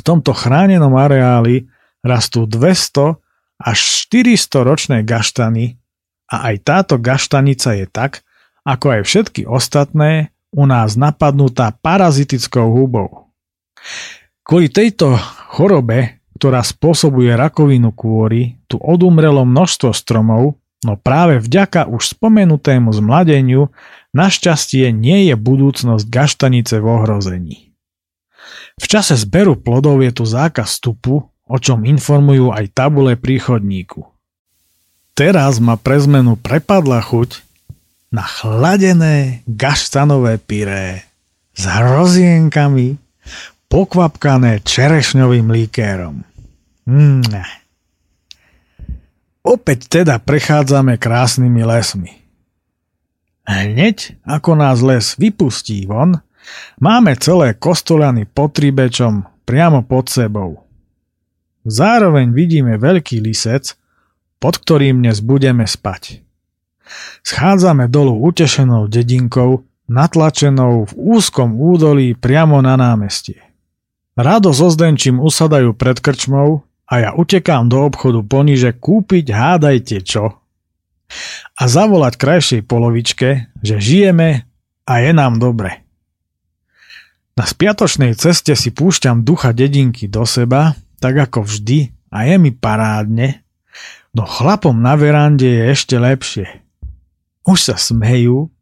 V tomto chránenom areáli rastú 200 až 400 ročné gaštany a aj táto gaštanica je tak, ako aj všetky ostatné, u nás napadnutá parazitickou hubou. Kvôli tejto chorobe, ktorá spôsobuje rakovinu kôry, tu odumrelo množstvo stromov, no práve vďaka už spomenutému zmladeniu našťastie nie je budúcnosť gaštanice v ohrození. V čase zberu plodov je tu zákaz vstupu o čom informujú aj tabule pri chodníku. Teraz ma pre zmenu prepadla chuť na chladené gaštanové pyré s hrozienkami pokvapkané čerešňovým líkérom. Mm. Opäť teda prechádzame krásnymi lesmi. Hneď ako nás les vypustí von, máme celé kostolany pod Tribečom priamo pod sebou. Zároveň vidíme veľký lisec, pod ktorým dnes budeme spať. Schádzame dolu utešenou dedinkou, natlačenou v úzkom údolí priamo na námestie. Rado so Zdenčím usadajú pred krčmou a ja utekám do obchodu poniže kúpiť hádajte čo. A zavolať krajšej polovičke, že žijeme a je nám dobre. Na spiatočnej ceste si púšťam ducha dedinky do seba tak ako vždy a je mi parádne, no chlapom na verande je ešte lepšie. Už sa smejú,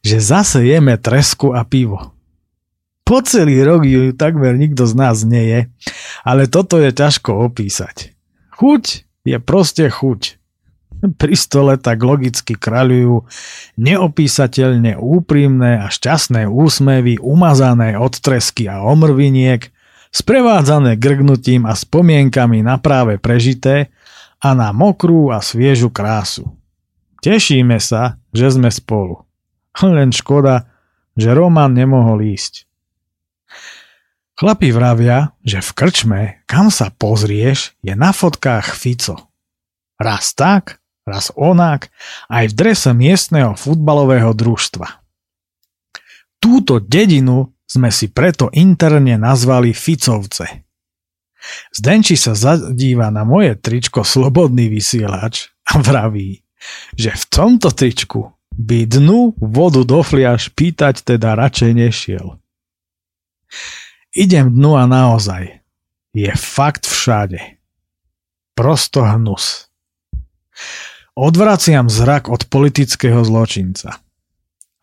že zase jeme tresku a pivo. Po celý rok ju takmer nikto z nás nie je, ale toto je ťažko opísať. Chuť je proste chuť. Pri stole tak logicky kráľujú neopísateľne úprimné a šťastné úsmevy umazané od tresky a omrviniek, sprevádzané grgnutím a spomienkami na práve prežité a na mokrú a sviežu krásu. Tešíme sa, že sme spolu. Len škoda, že Roman nemohol ísť. Chlapi vravia, že v krčme, kam sa pozrieš, je na fotkách Fico. Raz tak, raz onak, aj v drese miestneho futbalového družstva. Túto dedinu sme si preto interne nazvali Ficovce. Zdenči sa zadíva na moje tričko Slobodný vysielač a vraví, že v tomto tričku by dnu vodu do fliaž pýtať teda radšej nešiel. Idem dnu a naozaj. Je fakt všade. Prosto hnus. Odvraciam zrak od politického zločinca.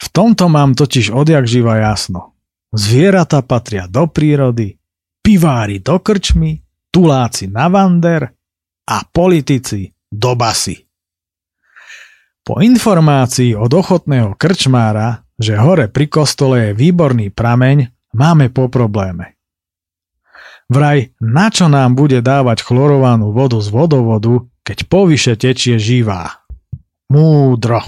V tomto mám totiž odjak živa jasno. Zvieratá patria do prírody, pivári do krčmy, tuláci na vander a politici do basy. Po informácii od ochotného krčmára, že hore pri kostole je výborný prameň, máme po probléme. Vraj, na čo nám bude dávať chlorovanú vodu z vodovodu, keď povyše tečie živá? Múdro.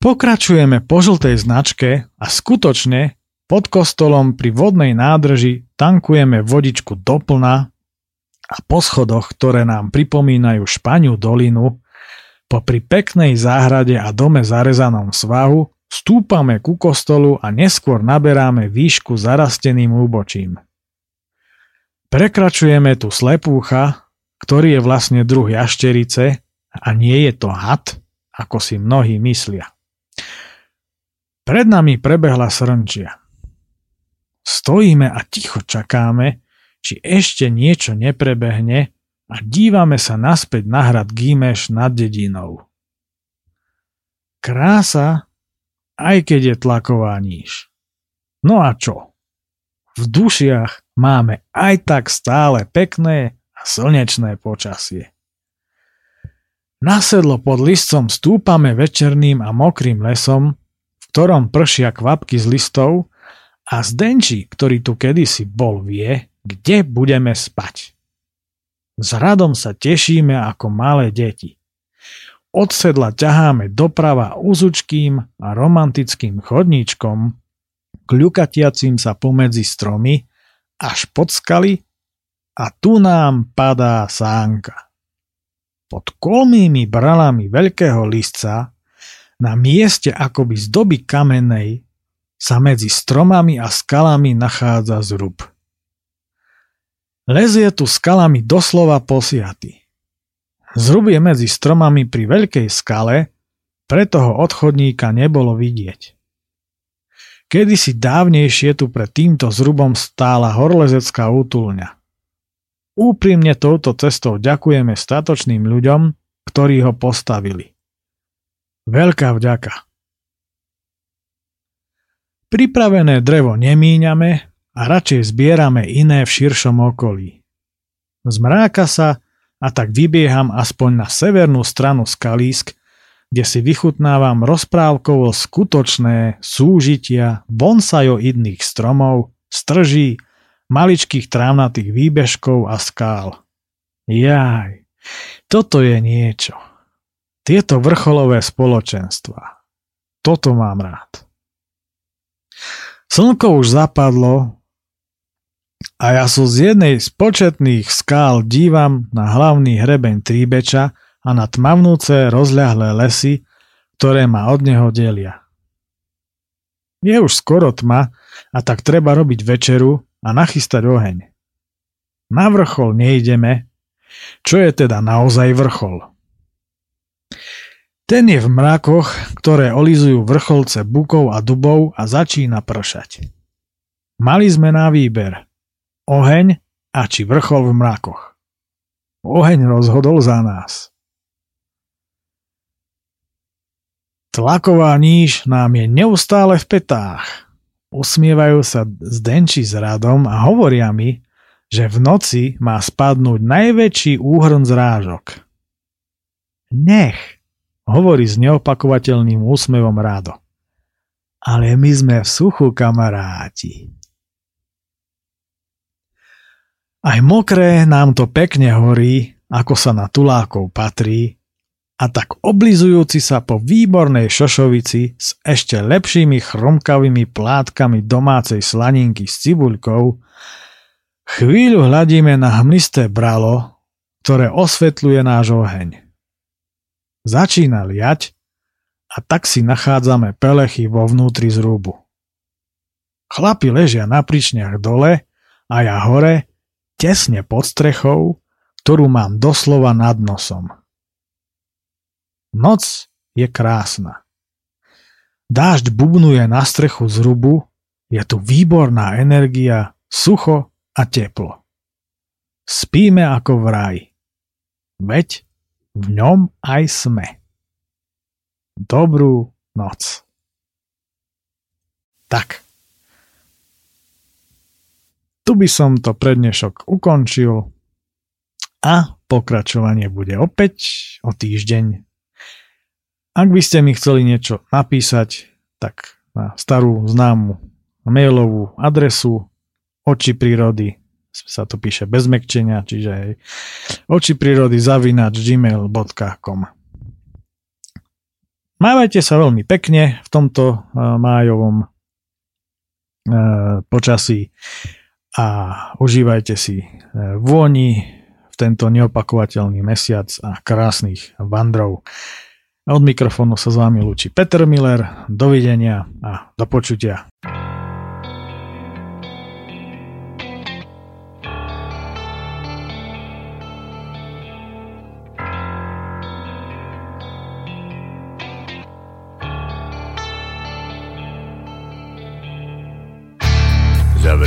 Pokračujeme po žltej značke a skutočne pod kostolom pri vodnej nádrži tankujeme vodičku doplna a po schodoch, ktoré nám pripomínajú Španiu dolinu, popri peknej záhrade a dome zarezanom svahu stúpame ku kostolu a neskôr naberáme výšku zarasteným úbočím. Prekračujeme tu slepúcha, ktorý je vlastne druh jašterice a nie je to had, ako si mnohí myslia. Pred nami prebehla srnčia. Stojíme a ticho čakáme, či ešte niečo neprebehne a dívame sa naspäť na hrad Gímeš nad dedinou. Krása, aj keď je tlaková níž. No a čo? V dušiach máme aj tak stále pekné a slnečné počasie. Na sedlo pod listom stúpame večerným a mokrým lesom, v ktorom pršia kvapky z listov a Zdenči, ktorý tu kedysi bol, vie, kde budeme spať. S radom sa tešíme ako malé deti. Od sedla ťaháme doprava úzučkým a romantickým chodníčkom, kľukatiacim sa pomedzi stromy, až pod skaly a tu nám padá sánka pod kolmými bralami veľkého listca na mieste akoby z doby kamenej sa medzi stromami a skalami nachádza zrub. Les je tu skalami doslova posiatý. Zrub je medzi stromami pri veľkej skale, preto ho odchodníka nebolo vidieť. Kedysi dávnejšie tu pred týmto zrubom stála horlezecká útulňa. Úprimne touto cestou ďakujeme statočným ľuďom, ktorí ho postavili. Veľká vďaka. Pripravené drevo nemíňame a radšej zbierame iné v širšom okolí. Zmráka sa a tak vybieham aspoň na severnú stranu skalísk, kde si vychutnávam rozprávkovo skutočné súžitia bonsajoidných stromov, strží, maličkých trávnatých výbežkov a skál. Jaj, toto je niečo. Tieto vrcholové spoločenstva. Toto mám rád. Slnko už zapadlo a ja sa z jednej z početných skál dívam na hlavný hrebeň Tríbeča a na tmavnúce rozľahlé lesy, ktoré ma od neho delia. Je už skoro tma a tak treba robiť večeru a nachystať oheň. Na vrchol nejdeme, čo je teda naozaj vrchol. Ten je v mrakoch, ktoré olizujú vrcholce bukov a dubov a začína pršať. Mali sme na výber oheň a či vrchol v mrakoch. Oheň rozhodol za nás. Tlaková níž nám je neustále v petách. Usmievajú sa Zdenči s Radom a hovoria mi, že v noci má spadnúť najväčší úhrn zrážok. Nech, hovorí s neopakovateľným úsmevom Rado. Ale my sme v suchu, kamaráti. Aj mokré nám to pekne horí, ako sa na tulákov patrí, a tak oblizujúci sa po výbornej šošovici s ešte lepšími chromkavými plátkami domácej slaninky s cibuľkou, chvíľu hľadíme na hmlisté bralo, ktoré osvetľuje náš oheň. Začína liať a tak si nachádzame pelechy vo vnútri zrúbu. Chlapi ležia na pričniach dole a ja hore, tesne pod strechou, ktorú mám doslova nad nosom. Noc je krásna. Dážď bubnuje na strechu zrubu, je tu výborná energia, sucho a teplo. Spíme ako v raji. Veď v ňom aj sme. Dobrú noc. Tak. Tu by som to prednešok ukončil a pokračovanie bude opäť o týždeň. Ak by ste mi chceli niečo napísať, tak na starú známu mailovú adresu oči prírody sa to píše bez mekčenia, čiže oči prírody zavinač gmail.com Mávajte sa veľmi pekne v tomto uh, májovom uh, počasí a užívajte si uh, vôni v tento neopakovateľný mesiac a krásnych vandrov. Od mikrofónu sa s vami lúči Peter Miller. Dovidenia a do počutia.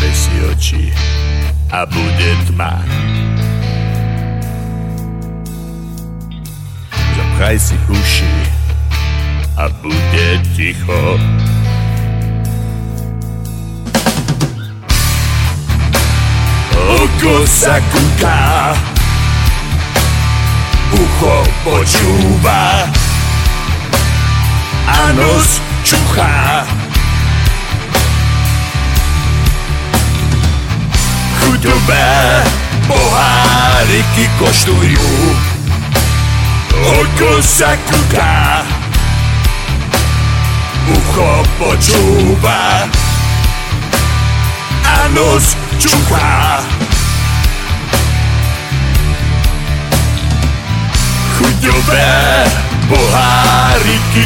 Zavri si oči a bude tma. Zapchaj si uši a bude ticho. Oko sa kúka, ucho počúva a nos čuchá. Chuťové poháriky koštujú. Oko sa kúka, ucho počúva a nos čuchá. Chuťové poháriky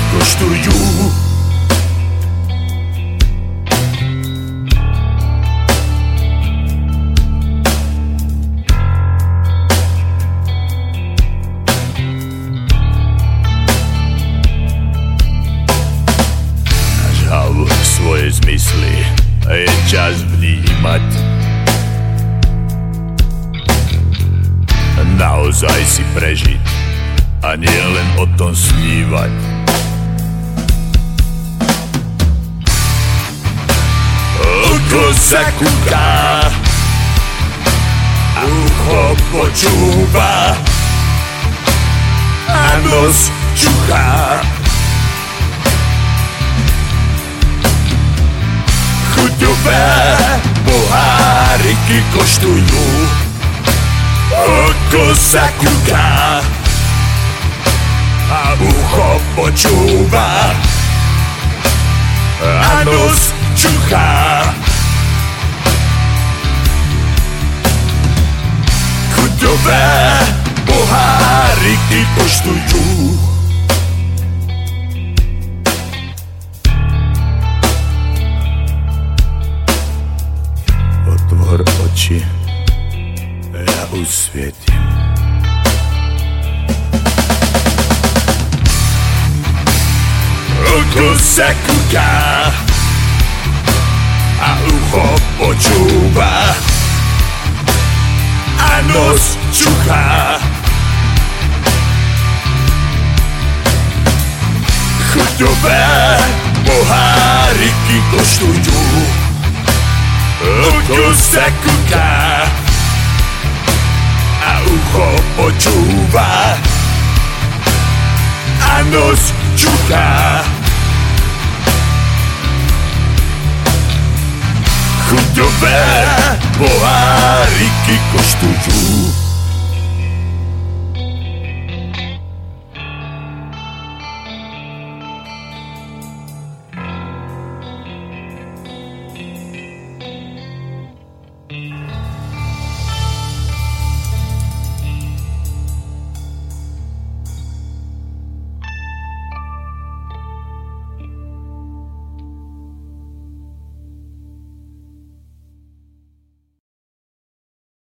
a je čas vnímať. Naozaj si prežiť a nie len o tom snívať. Oko sa kúka a ucho počúva a nos čuchá. Poháriky koštujú. Oko sa kúka a ucho počúva a nos čuchá. Chuťové poháriky koštujú. Oči, ja usvietim. Oko sa kúka a ucho počúva a nos čuchá. Chuťové poháriky koštujú Oko sa kúka a ucho počúva a nos čuchá. Chuťové poháriky koštujú